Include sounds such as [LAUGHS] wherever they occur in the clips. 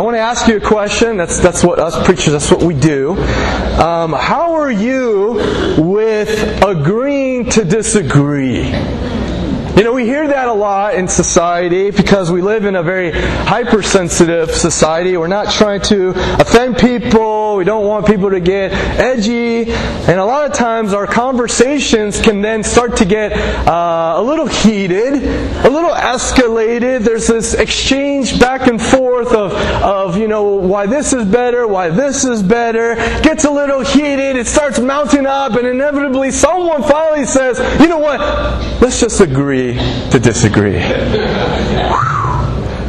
I want to ask you a question. That's, that's what us preachers, that's what we do. Um, how are you with agreeing to disagree? You know, we hear that a lot in society because we live in a very hypersensitive society. We're not trying to offend people. We don't want people to get edgy. And a lot of times our conversations can then start to get uh, a little heated, a little escalated. There's this exchange back and forth of, of, you know, why this is better, why this is better. Gets a little heated. It starts mounting up and inevitably someone finally says, you know what? Let's just agree to disagree.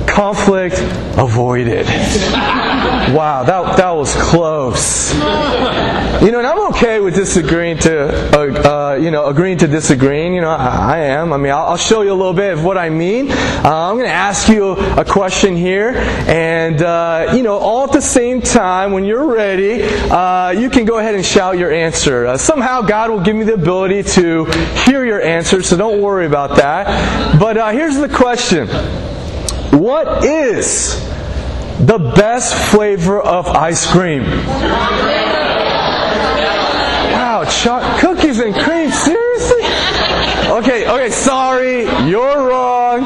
Conflict avoided. [LAUGHS] Wow, that, that was close. You know, and I'm okay with disagreeing to, uh, uh, you know, agreeing to disagreeing. You know, I, I am. I mean, I'll, I'll, show you a little bit of what I mean. Uh, I'm going to ask you a question here, and uh, you know, all at the same time, when you're ready, uh, you can go ahead and shout your answer. Uh, somehow, God will give me the ability to hear your answer, so don't worry about that. But here's the question. What is the best flavor of ice cream? Wow, ch- cookies and cream, seriously? Okay, okay, sorry, you're wrong.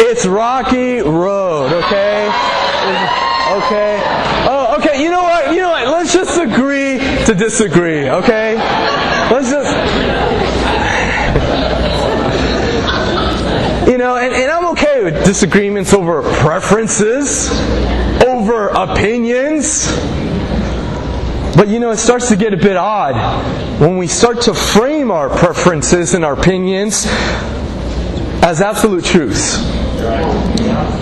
It's Rocky Road, okay? Okay. Oh, okay, you know what? You know what? Let's just agree to disagree, okay? Disagreements over preferences, over opinions. But you know, it starts to get a bit odd when we start to frame our preferences and our opinions as absolute truths.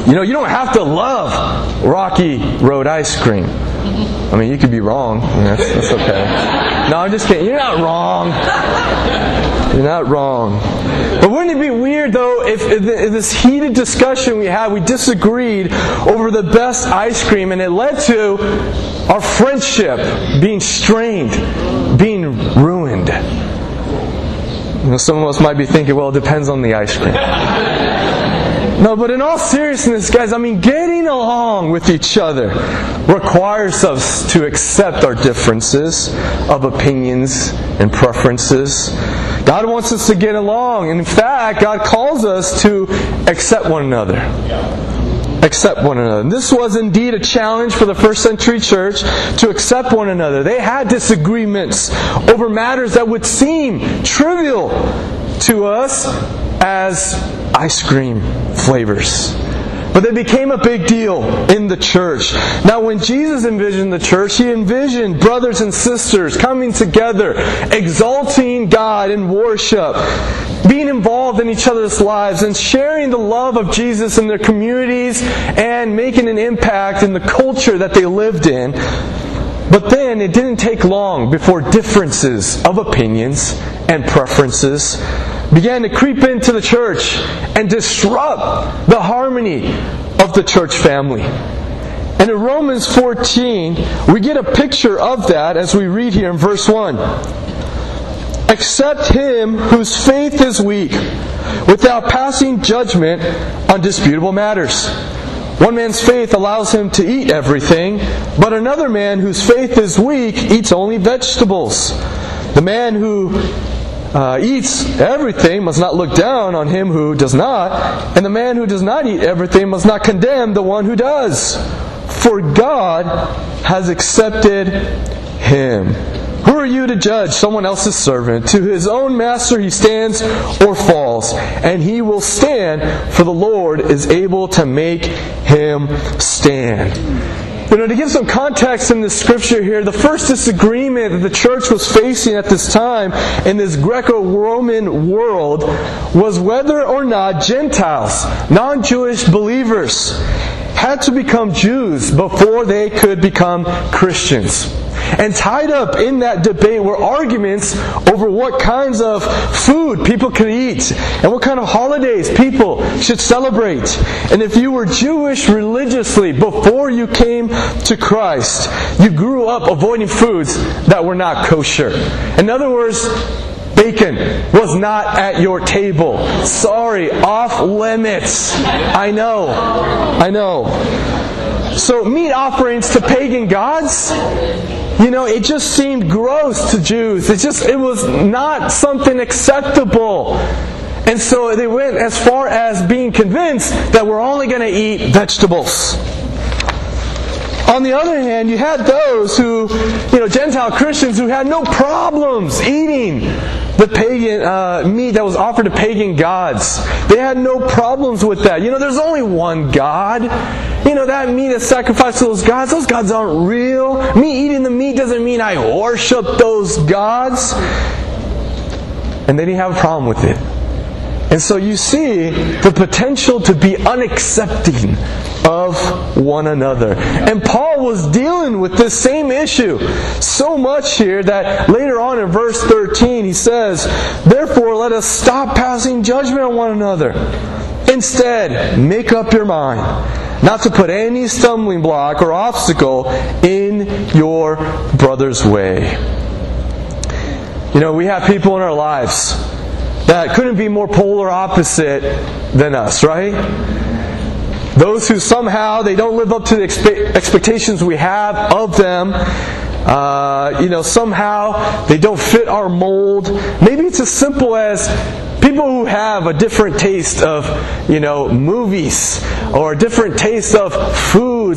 You know, you don't have to love Rocky Road ice cream. I mean, you could be wrong. That's, that's okay. No, I'm just kidding. You're not wrong. You're not wrong. But wouldn't it be weird, though, if, if this heated discussion we had, we disagreed over the best ice cream, and it led to our friendship being strained, being ruined? You know, some of us might be thinking, well, it depends on the ice cream. No, but in all seriousness, guys, I mean, getting along with each other requires us to accept our differences of opinions and preferences. God wants us to get along. And in fact, God calls us to accept one another. Accept one another. And this was indeed a challenge for the first century church to accept one another. They had disagreements over matters that would seem trivial to us as ice cream flavors. But they became a big deal in the church. Now, when Jesus envisioned the church, he envisioned brothers and sisters coming together, exalting God in worship, being involved in each other's lives, and sharing the love of Jesus in their communities and making an impact in the culture that they lived in. But then it didn't take long before differences of opinions and preferences began to creep into the church and disrupt the harmony of the church family. And in Romans 14, we get a picture of that as we read here in verse 1. Accept him whose faith is weak, without passing judgment on disputable matters. One man's faith allows him to eat everything, but another man whose faith is weak eats only vegetables. The man who uh, eats everything must not look down on him who does not, and the man who does not eat everything must not condemn the one who does. For God has accepted him. Who are you to judge someone else's servant? To his own master he stands or falls, and he will stand, for the Lord is able to make him stand. You know, to give some context in this scripture here, the first disagreement that the church was facing at this time in this Greco Roman world was whether or not Gentiles, non Jewish believers, had to become Jews before they could become Christians. And tied up in that debate were arguments over what kinds of food people could eat and what kind of holidays people should celebrate. And if you were Jewish religiously before you came to Christ, you grew up avoiding foods that were not kosher. In other words, bacon was not at your table. Sorry, off limits. I know. I know. So, meat offerings to pagan gods, you know, it just seemed gross to Jews. It just, it was not something acceptable. And so they went as far as being convinced that we're only going to eat vegetables. On the other hand, you had those who, you know, Gentile Christians who had no problems eating the pagan uh, meat that was offered to pagan gods. They had no problems with that. You know, there's only one God. You know, that meat is sacrificed to those gods. Those gods aren't real. Me eating the meat doesn't mean I worship those gods. And they didn't have a problem with it. And so you see the potential to be unaccepting of one another. And Paul was dealing with this same issue so much here that later on in verse 13 he says, Therefore let us stop passing judgment on one another. Instead, make up your mind not to put any stumbling block or obstacle in your brother's way. You know, we have people in our lives that couldn't be more polar opposite than us, right? Those who somehow they don't live up to the expe- expectations we have of them. Uh, you know, somehow they don't fit our mold. Maybe it's as simple as people who have a different taste of, you know, movies or a different taste of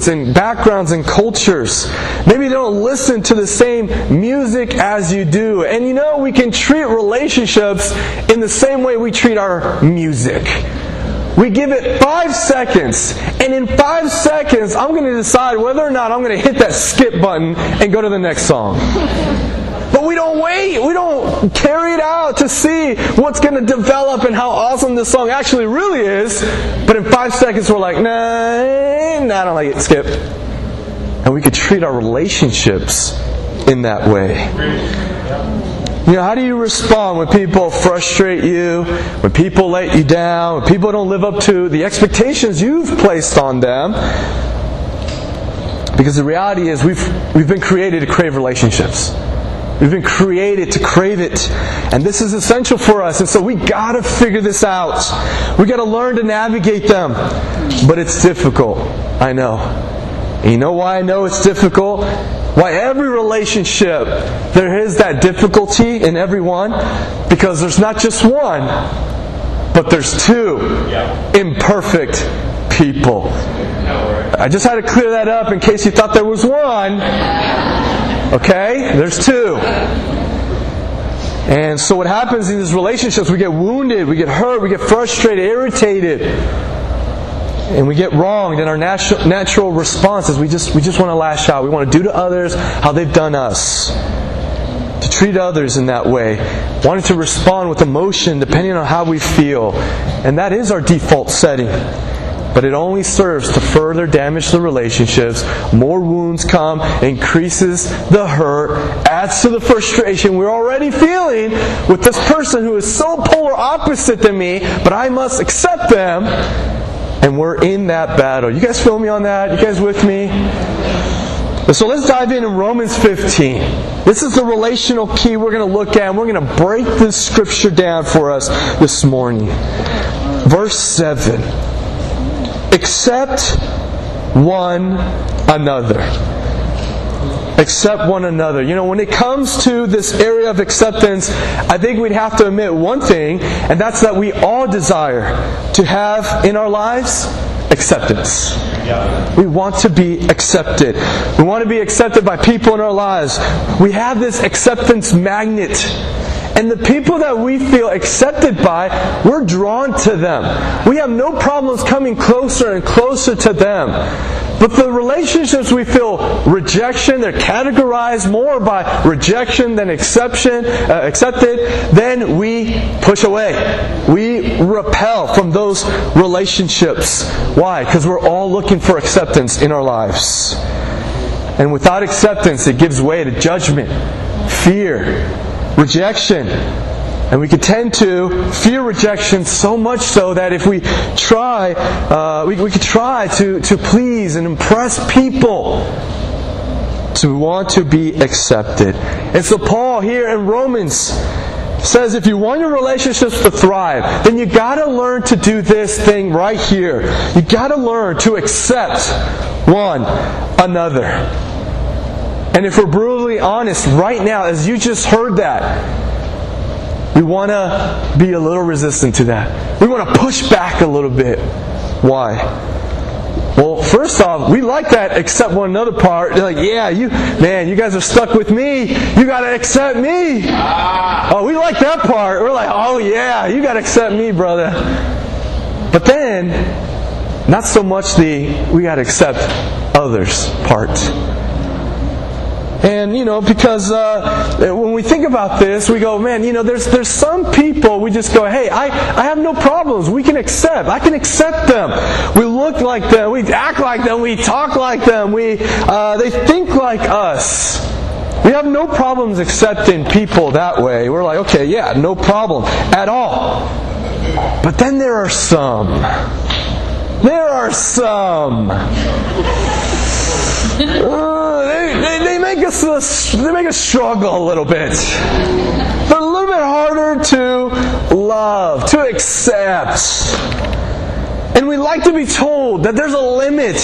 and backgrounds and cultures. Maybe don't listen to the same music as you do. And you know, we can treat relationships in the same way we treat our music. We give it five seconds, and in five seconds, I'm going to decide whether or not I'm going to hit that skip button and go to the next song. [LAUGHS] But we don't wait. We don't carry it out to see what's going to develop and how awesome this song actually really is. But in five seconds, we're like, nah, nah I don't like it. Skip. And we could treat our relationships in that way. You know, how do you respond when people frustrate you, when people let you down, when people don't live up to the expectations you've placed on them? Because the reality is we've, we've been created to crave relationships. We've been created to crave it. And this is essential for us. And so we gotta figure this out. We gotta learn to navigate them. But it's difficult. I know. And you know why I know it's difficult? Why every relationship, there is that difficulty in every one? Because there's not just one, but there's two imperfect people. I just had to clear that up in case you thought there was one. Okay? There's two. And so what happens in these relationships, we get wounded, we get hurt, we get frustrated, irritated and we get wrong, then our natural, natural response is we just, we just want to lash out. We want to do to others how they've done us. To treat others in that way. Wanting to respond with emotion depending on how we feel. And that is our default setting. But it only serves to further damage the relationships. More wounds come, increases the hurt, adds to the frustration we're already feeling with this person who is so polar opposite to me, but I must accept them and we're in that battle. You guys feel me on that? You guys with me? So let's dive in in Romans 15. This is the relational key we're going to look at, and we're going to break this scripture down for us this morning. Verse 7 Accept one another accept one another. You know, when it comes to this area of acceptance, I think we'd have to admit one thing, and that's that we all desire to have in our lives acceptance. We want to be accepted. We want to be accepted by people in our lives. We have this acceptance magnet. And the people that we feel accepted by, we're drawn to them. We have no problems coming closer and closer to them. But the relationships we feel rejection, they're categorized more by rejection than exception, uh, accepted, then we push away. We repel from those relationships. Why? Because we're all looking for acceptance in our lives. And without acceptance, it gives way to judgment, fear, rejection, and we could tend to fear rejection so much so that if we try, uh, we, we could try to, to please and impress people to want to be accepted. And so Paul here in Romans says if you want your relationships to thrive, then you gotta learn to do this thing right here. You gotta learn to accept one another. And if we're brutally honest right now, as you just heard that, we want to be a little resistant to that. We want to push back a little bit. Why? Well, first off, we like that accept one another part. They're like, yeah, you, man, you guys are stuck with me. You gotta accept me. Ah. Oh, we like that part. We're like, oh yeah, you gotta accept me, brother. But then, not so much the we gotta accept others part. And you know, because uh, when we think about this, we go, man, you know, there's there's some people we just go, hey, I, I have no problems. We can accept. I can accept them. We look like them. We act like them. We talk like them. We uh, they think like us. We have no problems accepting people that way. We're like, okay, yeah, no problem at all. But then there are some. There are some. [LAUGHS] Uh, they, they, make us they make us struggle a little bit. They're a little bit harder to love, to accept. And we like to be told that there's a limit,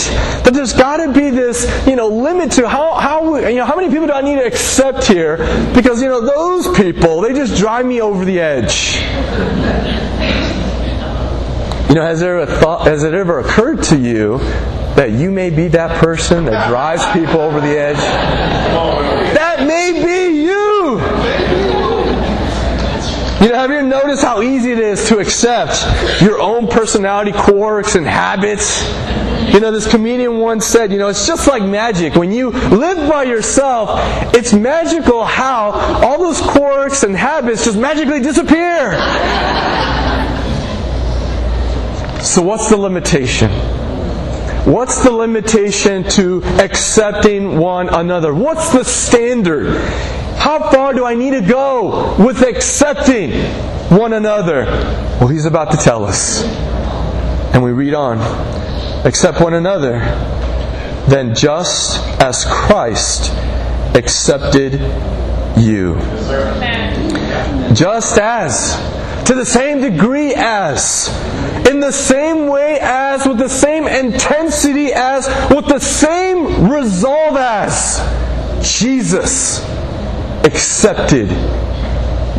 that there's got to be this, you know, limit to how, how, you know, how many people do I need to accept here? Because, you know, those people, they just drive me over the edge. You know, has, there a thought, has it ever occurred to you that you may be that person that drives people over the edge? That may be you. You know, have you noticed how easy it is to accept your own personality quirks and habits? You know, this comedian once said, you know, it's just like magic. When you live by yourself, it's magical how all those quirks and habits just magically disappear. So, what's the limitation? What's the limitation to accepting one another? What's the standard? How far do I need to go with accepting one another? Well, he's about to tell us. And we read on. Accept one another, then just as Christ accepted you. Just as, to the same degree as, the same way as, with the same intensity as, with the same resolve as, Jesus accepted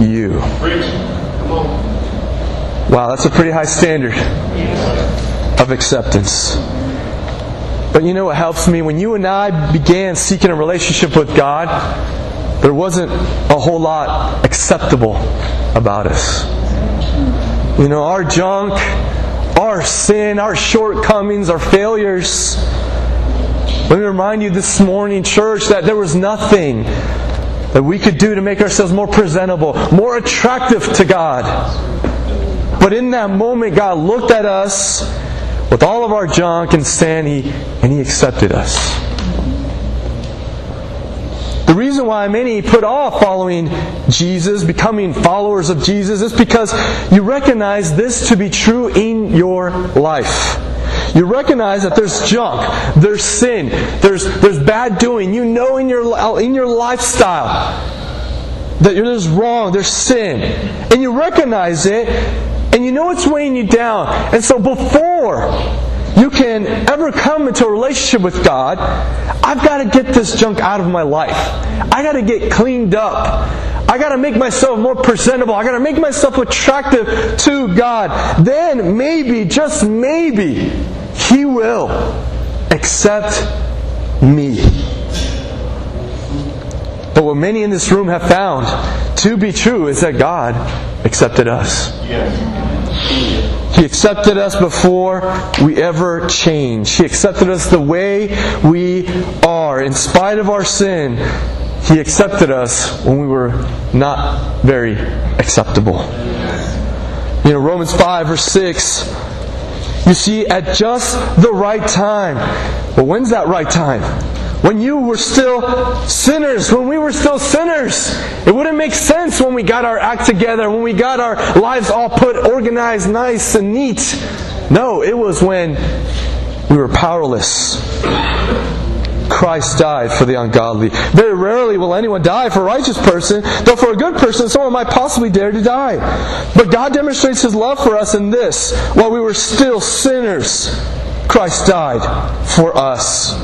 you. Wow, that's a pretty high standard of acceptance. But you know what helps me? When you and I began seeking a relationship with God, there wasn't a whole lot acceptable about us. You know, our junk, our sin, our shortcomings, our failures. Let me remind you this morning, church, that there was nothing that we could do to make ourselves more presentable, more attractive to God. But in that moment, God looked at us with all of our junk and sin, He, and He accepted us. The reason why many put off following Jesus, becoming followers of Jesus, is because you recognize this to be true in your life. You recognize that there's junk, there's sin, there's, there's bad doing. You know in your, in your lifestyle that there's wrong, there's sin. And you recognize it, and you know it's weighing you down. And so before you can ever come into a relationship with God, I've got to get this junk out of my life. I got to get cleaned up. I got to make myself more presentable. I got to make myself attractive to God. Then maybe, just maybe, He will accept me. But what many in this room have found to be true is that God accepted us. He accepted us before we ever change. He accepted us the way we are. In spite of our sin, He accepted us when we were not very acceptable. You know, Romans 5 verse 6, you see, at just the right time. Well, when's that right time? when you were still sinners, when we were still sinners. It wouldn't make sense when we got our act together, when we got our lives all put organized, nice, and neat. No, it was when we were powerless. Christ died for the ungodly. Very rarely will anyone die for a righteous person, though for a good person someone might possibly dare to die. But God demonstrates His love for us in this while we were still sinners, Christ died for us.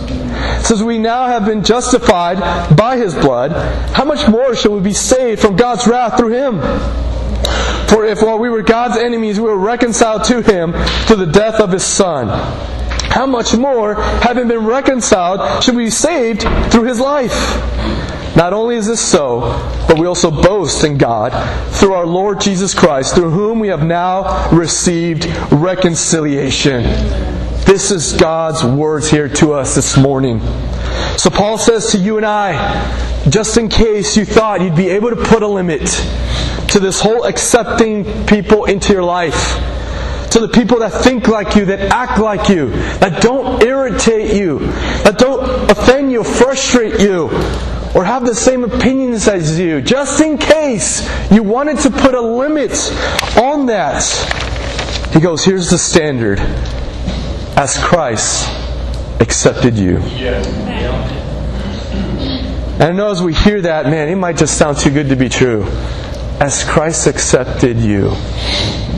Since we now have been justified by his blood, how much more shall we be saved from God's wrath through him? For if while we were God's enemies, we were reconciled to him through the death of his Son, how much more, having been reconciled, should we be saved through his life? Not only is this so, but we also boast in God through our Lord Jesus Christ, through whom we have now received reconciliation. This is God's words here to us this morning. So Paul says to you and I, just in case you thought you'd be able to put a limit to this whole accepting people into your life, to the people that think like you, that act like you, that don't irritate you, that don't offend you, frustrate you, or have the same opinions as you, just in case you wanted to put a limit on that. He goes, here's the standard. As Christ accepted you. And I know as we hear that, man, it might just sound too good to be true. As Christ accepted you.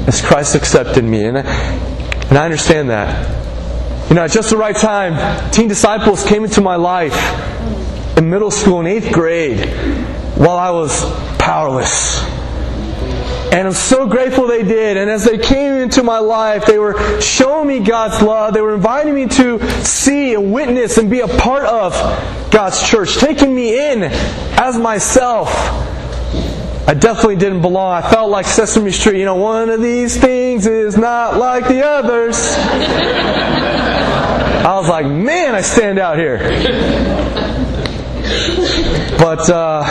As Christ accepted me. And I, and I understand that. You know, at just the right time, teen disciples came into my life in middle school in eighth grade while I was powerless. And I'm so grateful they did. And as they came into my life, they were showing me God's love. They were inviting me to see and witness and be a part of God's church, taking me in as myself. I definitely didn't belong. I felt like Sesame Street. You know, one of these things is not like the others. I was like, man, I stand out here. But uh,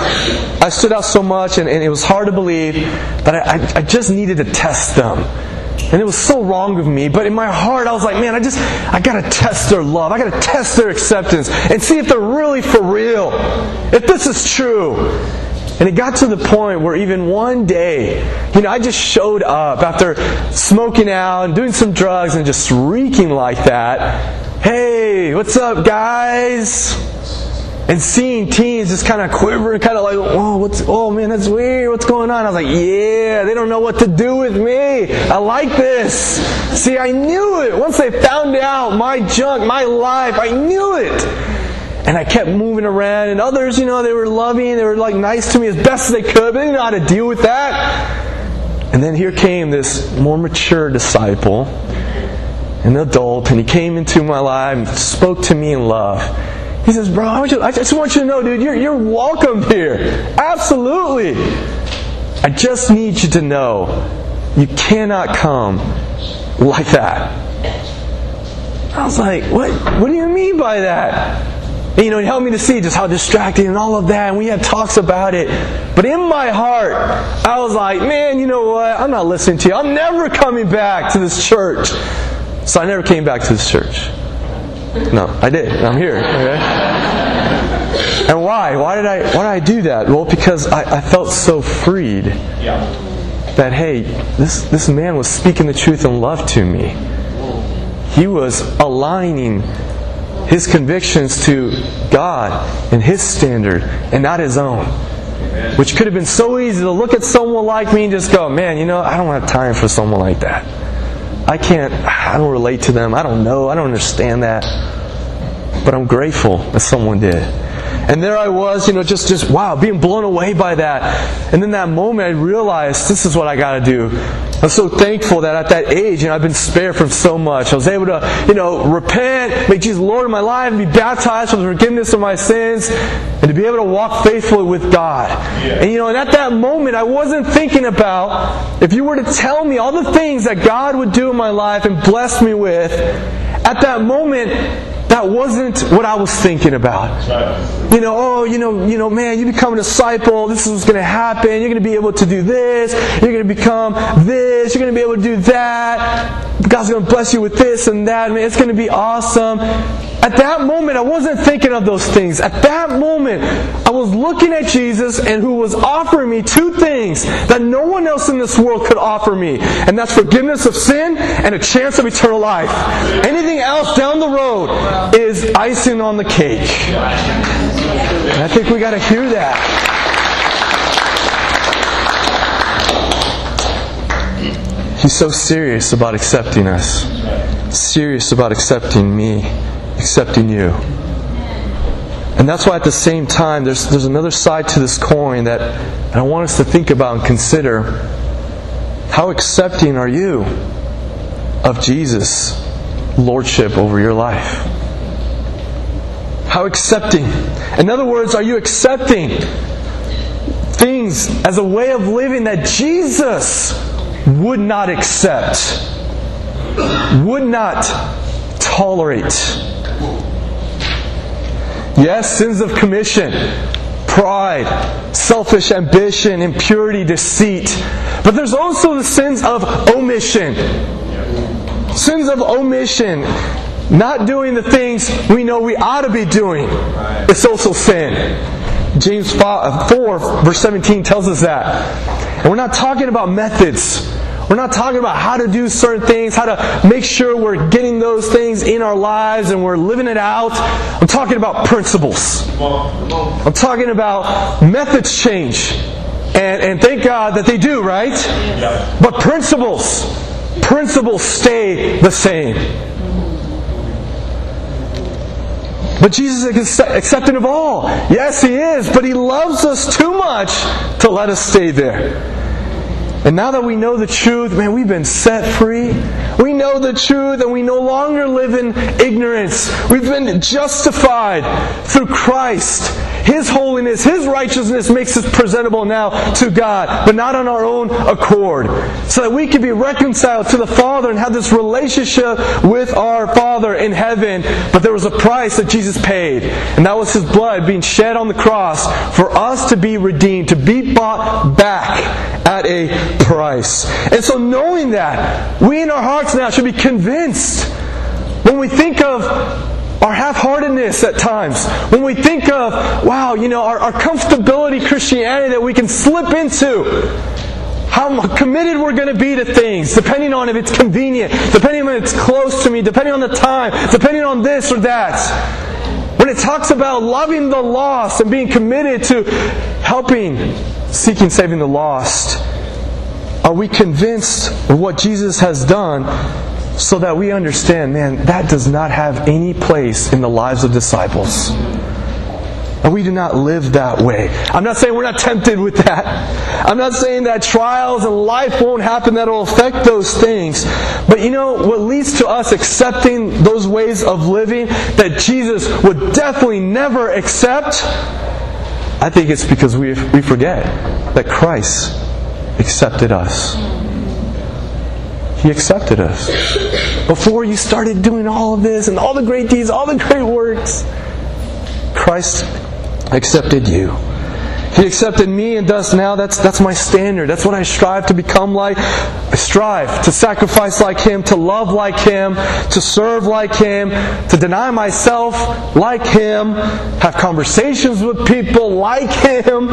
I stood out so much, and, and, it was hard to believe that I, I just needed to test them. And it was so wrong of me, but in my heart I was like, man, I just, I gotta test their love. I gotta test their acceptance and see if they're really for real. If this is true. And it got to the point where even one day, you know, I just showed up after smoking out and doing some drugs and just reeking like that. Hey, what's up, guys? and seeing teens just kind of quivering, kind of like, oh, what's, oh man, that's weird. What's going on? I was like, yeah, they don't know what to do with me. I like this. See, I knew it. Once they found out my junk, my life, I knew it. And I kept moving around, and others, you know, they were loving, they were like nice to me as best as they could, but they didn't know how to deal with that. And then here came this more mature disciple, an adult, and he came into my life and spoke to me in love. He says, Bro, I, you, I just want you to know, dude, you're, you're welcome here. Absolutely. I just need you to know you cannot come like that. I was like, What, what do you mean by that? And, you know, he helped me to see just how distracting and all of that, and we had talks about it. But in my heart, I was like, man, you know what? I'm not listening to you. I'm never coming back to this church. So I never came back to this church. No, I did. I'm here. Okay? And why? Why did I? Why did I do that? Well, because I, I felt so freed. Yeah. That hey, this this man was speaking the truth in love to me. He was aligning his convictions to God and his standard and not his own. Which could have been so easy to look at someone like me and just go, man, you know, I don't have time for someone like that. I can't, I don't relate to them. I don't know. I don't understand that. But I'm grateful that someone did. And there I was, you know, just, just wow, being blown away by that. And in that moment, I realized this is what I got to do. I'm so thankful that at that age, you know, I've been spared from so much. I was able to, you know, repent, make Jesus Lord of my life, and be baptized for the forgiveness of my sins, and to be able to walk faithfully with God. Yeah. And you know, and at that moment, I wasn't thinking about if you were to tell me all the things that God would do in my life and bless me with. At that moment, that wasn't what I was thinking about. You know, oh, you know, you know, man, you become a disciple. This is what's going to happen. You're going to be able to do this. You're going to become this. You're going to be able to do that. God's going to bless you with this and that. Man, it's going to be awesome. At that moment, I wasn't thinking of those things. At that moment, I was looking at Jesus and who was offering me two things that no one else in this world could offer me. And that's forgiveness of sin and a chance of eternal life. Anything else down the road is icing on the cake. And I think we got to hear that. He's so serious about accepting us. serious about accepting me, accepting you. And that's why at the same time, there's, there's another side to this coin that I want us to think about and consider. How accepting are you of Jesus' lordship over your life? How accepting? In other words, are you accepting things as a way of living that Jesus would not accept, would not tolerate? Yes, sins of commission, pride, selfish ambition, impurity, deceit. But there's also the sins of omission. Sins of omission. Not doing the things we know we ought to be doing. It's also sin. James 4, verse 17 tells us that. And we're not talking about methods. We're not talking about how to do certain things, how to make sure we're getting those things in our lives and we're living it out. I'm talking about principles. I'm talking about methods change. And, and thank God that they do, right? But principles, principles stay the same. But Jesus is accepting of all. Yes, He is, but He loves us too much to let us stay there. And now that we know the truth, man, we've been set free. We know the truth and we no longer live in ignorance. We've been justified through Christ. His holiness, His righteousness makes us presentable now to God, but not on our own accord. So that we can be reconciled to the Father and have this relationship with our Father in heaven. But there was a price that Jesus paid, and that was His blood being shed on the cross for us to be redeemed, to be bought back at a price. And so, knowing that, we in our hearts now should be convinced when we think of our half heartedness at times, when we think of, wow, you know, our, our comfortability Christianity that we can slip into. How committed we're going to be to things, depending on if it's convenient, depending on if it's close to me, depending on the time, depending on this or that. When it talks about loving the lost and being committed to helping, seeking, saving the lost, are we convinced of what Jesus has done so that we understand, man, that does not have any place in the lives of disciples? And we do not live that way. I'm not saying we're not tempted with that. I'm not saying that trials and life won't happen that will affect those things. But you know, what leads to us accepting those ways of living that Jesus would definitely never accept, I think it's because we, we forget that Christ accepted us. He accepted us. Before you started doing all of this and all the great deeds, all the great works, Christ accepted you. He accepted me and thus now that's that's my standard. That's what I strive to become like. I strive to sacrifice like him, to love like him, to serve like him, to deny myself like him, have conversations with people like him.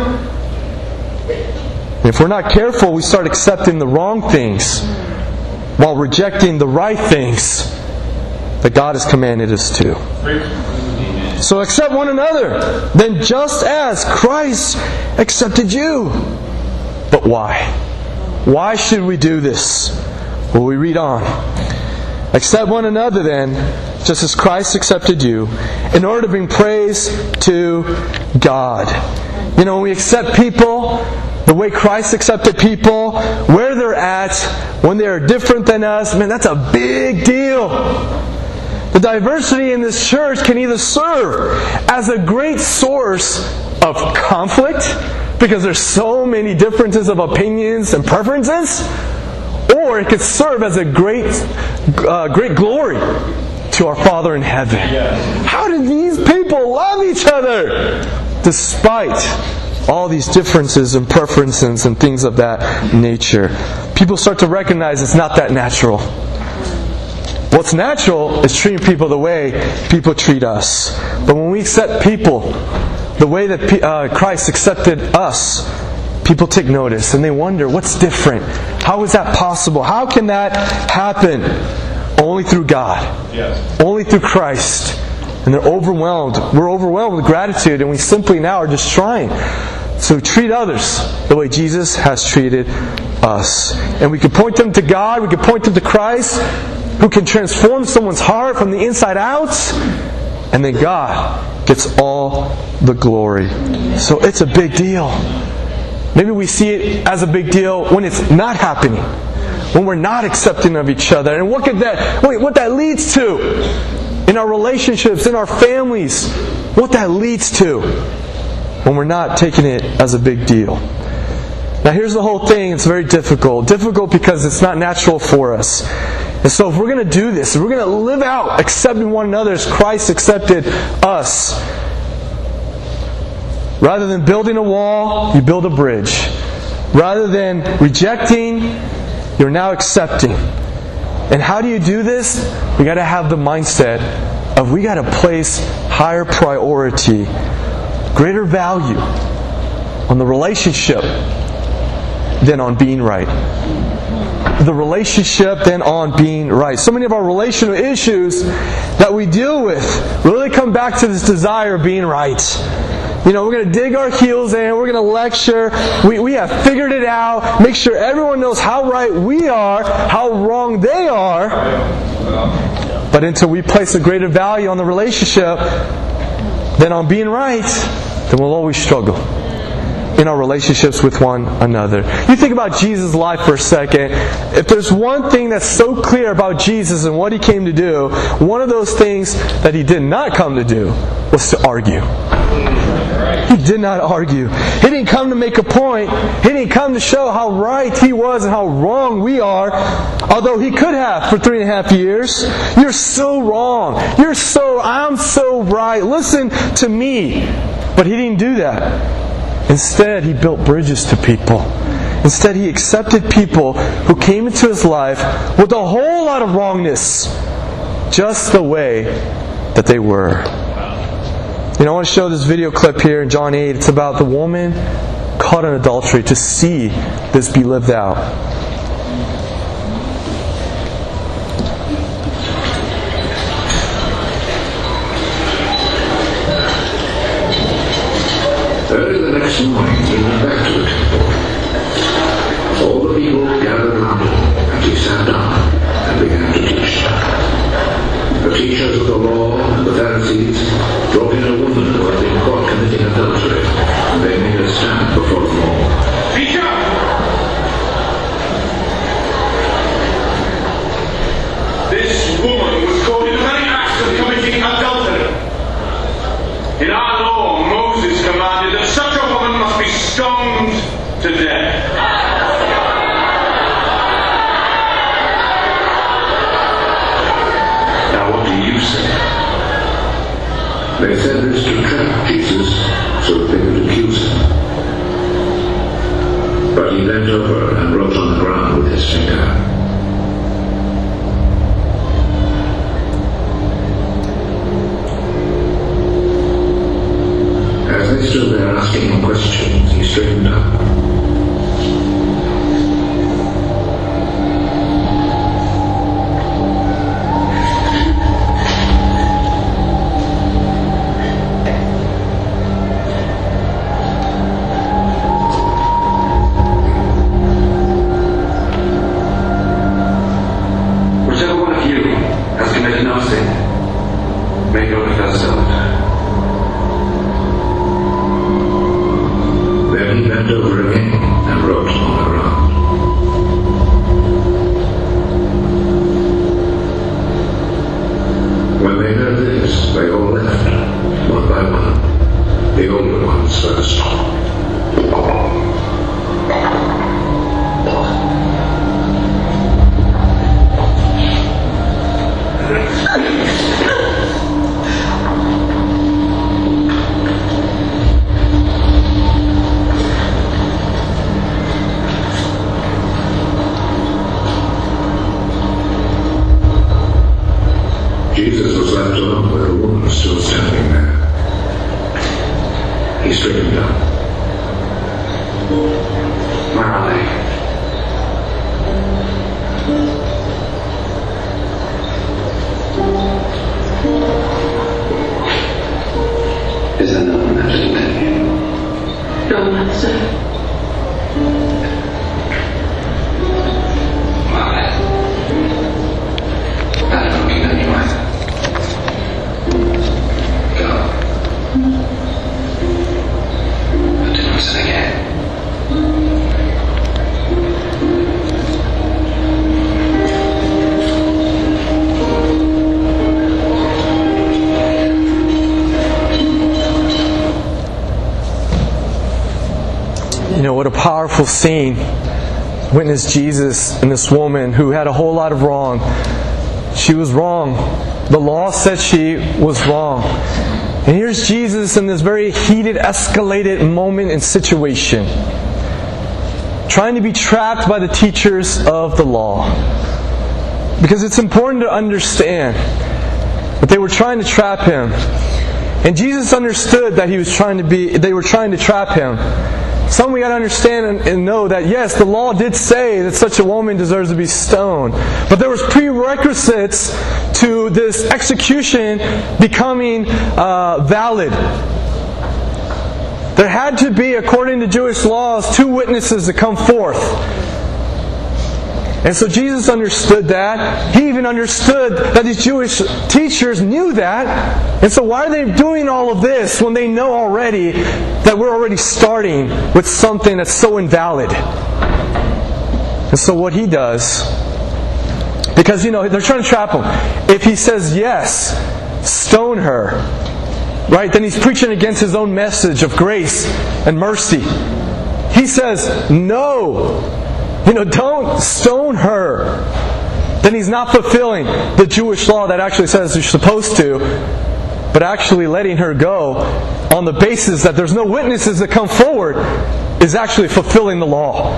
If we're not careful, we start accepting the wrong things while rejecting the right things that God has commanded us to. So accept one another, then just as Christ accepted you. But why? Why should we do this? Well, we read on. Accept one another then, just as Christ accepted you, in order to bring praise to God. You know, when we accept people, the way Christ accepted people, where they're at, when they're different than us, man, that's a big deal. The diversity in this church can either serve as a great source of conflict, because there's so many differences of opinions and preferences, or it could serve as a great, uh, great glory to our Father in heaven. How did these people love each other despite all these differences and preferences and things of that nature. People start to recognize it's not that natural. What's natural is treating people the way people treat us. But when we accept people the way that uh, Christ accepted us, people take notice and they wonder what's different? How is that possible? How can that happen? Only through God. Yes. Only through Christ. And they're overwhelmed. We're overwhelmed with gratitude, and we simply now are just trying so treat others the way Jesus has treated us. And we can point them to God, we can point them to Christ, who can transform someone's heart from the inside out, and then God gets all the glory. So it's a big deal. Maybe we see it as a big deal when it's not happening, when we're not accepting of each other. And what could that what that leads to in our relationships, in our families, what that leads to when we're not taking it as a big deal. Now here's the whole thing, it's very difficult. Difficult because it's not natural for us. And so if we're going to do this, if we're going to live out accepting one another as Christ accepted us, rather than building a wall, you build a bridge. Rather than rejecting, you're now accepting. And how do you do this? We got to have the mindset of we got to place higher priority, greater value on the relationship than on being right. The relationship than on being right. So many of our relational issues that we deal with really come back to this desire of being right. You know, we're going to dig our heels in, we're going to lecture, we, we have figured it out, make sure everyone knows how right we are, how wrong they are. But until we place a greater value on the relationship than on being right, then we'll always struggle in our relationships with one another. You think about Jesus' life for a second. If there's one thing that's so clear about Jesus and what he came to do, one of those things that he did not come to do was to argue. He did not argue. He didn't come to make a point. He didn't come to show how right he was and how wrong we are. Although he could have for three and a half years. You're so wrong. You're so, I'm so right. Listen to me. But he didn't do that. Instead, he built bridges to people. Instead, he accepted people who came into his life with a whole lot of wrongness, just the way that they were. You know, I want to show this video clip here in John 8. It's about the woman caught in adultery to see this be lived out. Early the back. All the people gathered around and he sat down and began to teach. The teachers of the law and the Pharisees brought in a woman who had been caught committing adultery, and they made her stand before them. To trap Jesus so that they could accuse him. But he bent over and wrote on the ground with his finger. As they stood there asking him questions, He straightened up. Scene. Witness Jesus and this woman who had a whole lot of wrong. She was wrong. The law said she was wrong. And here's Jesus in this very heated, escalated moment and situation, trying to be trapped by the teachers of the law. Because it's important to understand that they were trying to trap him. And Jesus understood that he was trying to be they were trying to trap him. Some we got to understand and, know that yes, the law did say that such a woman deserves to be stoned, but there was prerequisites to this execution becoming uh, valid. There had to be, according to Jewish laws, two witnesses to come forth. And so Jesus understood that. He even understood that these Jewish teachers knew that. And so why are they doing all of this when they know already that we're already starting with something that's so invalid? And so what he does, because you know they're trying to trap him. If he says yes, stone her, right? Then he's preaching against his own message of grace and mercy. He says no. You know, don't stone her. Then he's not fulfilling the Jewish law that actually says you're supposed to, but actually letting her go on the basis that there's no witnesses that come forward is actually fulfilling the law.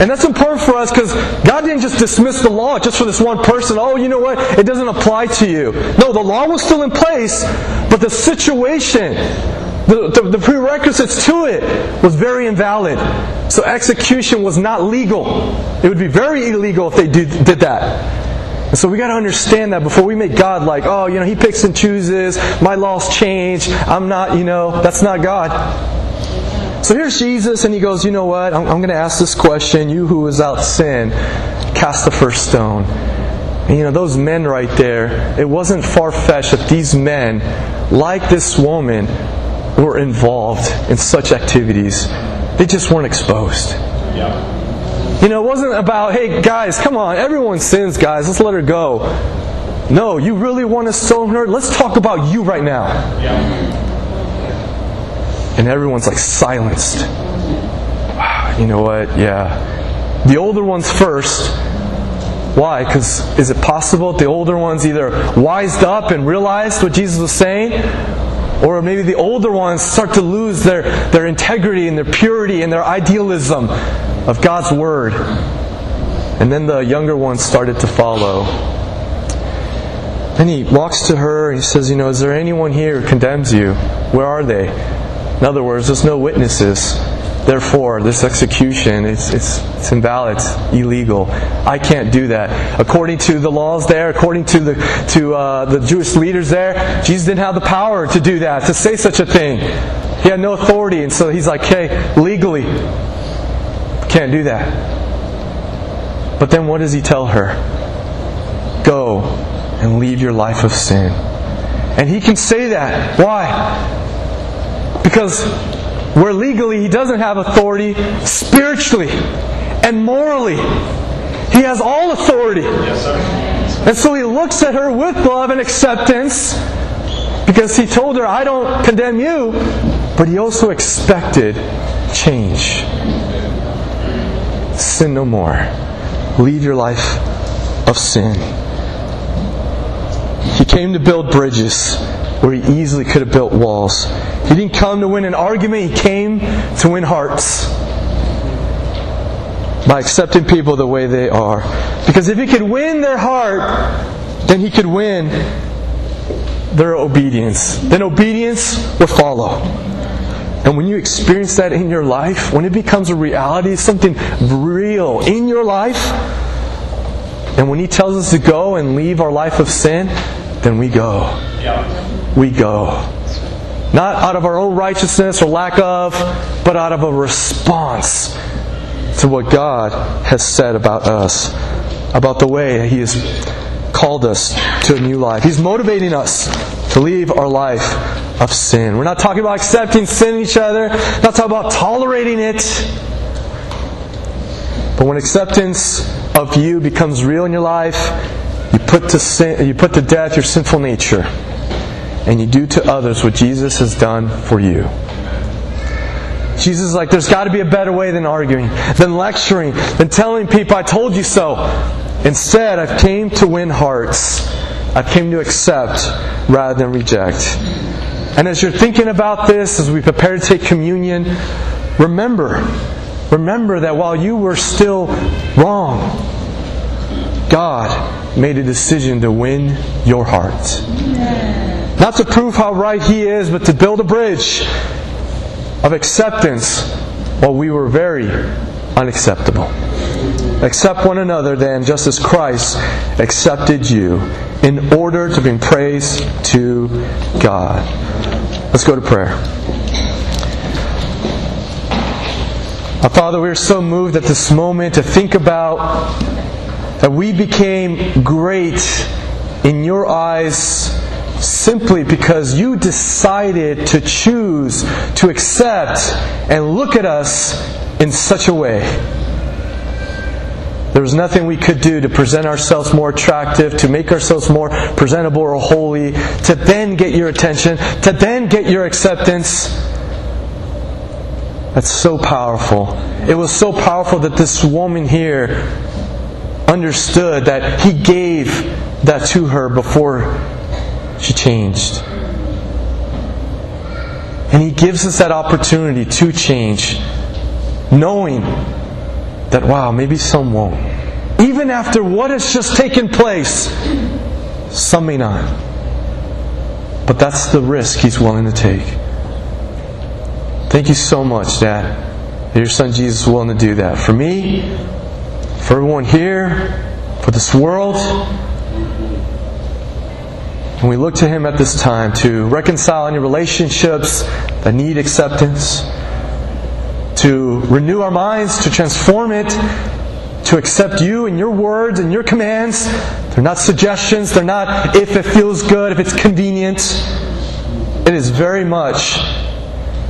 And that's important for us because God didn't just dismiss the law just for this one person. Oh, you know what? It doesn't apply to you. No, the law was still in place, but the situation, the, the, the prerequisites to it was very invalid. So execution was not legal. It would be very illegal if they did, did that. And so we got to understand that before we make God like, oh, you know, He picks and chooses, my laws change, I'm not, you know, that's not God. So here's Jesus, and He goes, you know what, I'm, I'm going to ask this question. You who is out sin, cast the first stone. And you know, those men right there, it wasn't far fetched that these men, like this woman, were involved in such activities. They just weren't exposed. Yeah. You know, it wasn't about, hey, guys, come on, everyone sins, guys, let's let her go. No, you really want to stone her? Let's talk about you right now. Yeah. And everyone's like silenced. [SIGHS] You know what? Yeah. The older ones first. Why? Because is it possible the older ones either wised up and realized what Jesus was saying, or maybe the older ones start to lose their, their integrity and their purity and their idealism of God's Word. And then the younger ones started to follow. Then he walks to her and he says, You know, is there anyone here who condemns you? Where are they? In other words, there's no witnesses. Therefore, this execution it's, it's, it's invalid, it's illegal. I can't do that. According to the laws there, according to the to uh, the Jewish leaders there, Jesus didn't have the power to do that, to say such a thing. He had no authority, and so he's like, "Hey, legally, can't do that." But then, what does he tell her? Go and leave your life of sin. And he can say that. Why? Because where legally he doesn't have authority, spiritually and morally, he has all authority. Yes, sir. And so he looks at her with love and acceptance because he told her, I don't condemn you, but he also expected change. Sin no more. Lead your life of sin. He came to build bridges where he easily could have built walls. He didn't come to win an argument, he came to win hearts. By accepting people the way they are. Because if he could win their heart, then he could win their obedience. Then obedience would follow. And when you experience that in your life, when it becomes a reality, something real in your life, and when He tells us to go and leave our life of sin, then we go. Yeah. We go. Not out of our own righteousness or lack of, but out of a response to what God has said about us, about the way He has called us to a new life. He's motivating us to leave our life of sin. We're not talking about accepting sin in each other, not talking about tolerating it. But when acceptance of you becomes real in your life, you put to sin, you put to death your sinful nature, and you do to others what Jesus has done for you. Jesus is like, there's got to be a better way than arguing, than lecturing, than telling people, I told you so. Instead, I've came to win hearts. I've came to accept rather than reject. And as you're thinking about this, as we prepare to take communion, remember, remember that while you were still wrong, God made a decision to win your heart. Not to prove how right He is, but to build a bridge of acceptance while we were very unacceptable. Accept one another then, just as Christ accepted you, in order to bring praise to God. Let's go to prayer. Our Father, we're so moved at this moment to think about that we became great in your eyes simply because you decided to choose to accept and look at us in such a way. There was nothing we could do to present ourselves more attractive, to make ourselves more presentable or holy, to then get your attention, to then get your acceptance. That's so powerful. It was so powerful that this woman here understood that he gave that to her before she changed. And he gives us that opportunity to change, knowing that, wow, maybe some won't. Even after what has just taken place, some may not. But that's the risk he's willing to take. Thank you so much, Dad, that your son Jesus is willing to do that. For me, for everyone here, for this world. And we look to Him at this time to reconcile any relationships that need acceptance, to renew our minds, to transform it, to accept you and your words and your commands. They're not suggestions, they're not if it feels good, if it's convenient. It is very much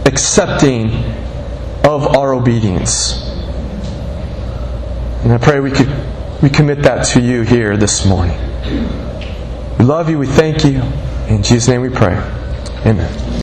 accepting of our obedience. And I pray we could we commit that to you here this morning. We love you, we thank you. In Jesus' name we pray. Amen.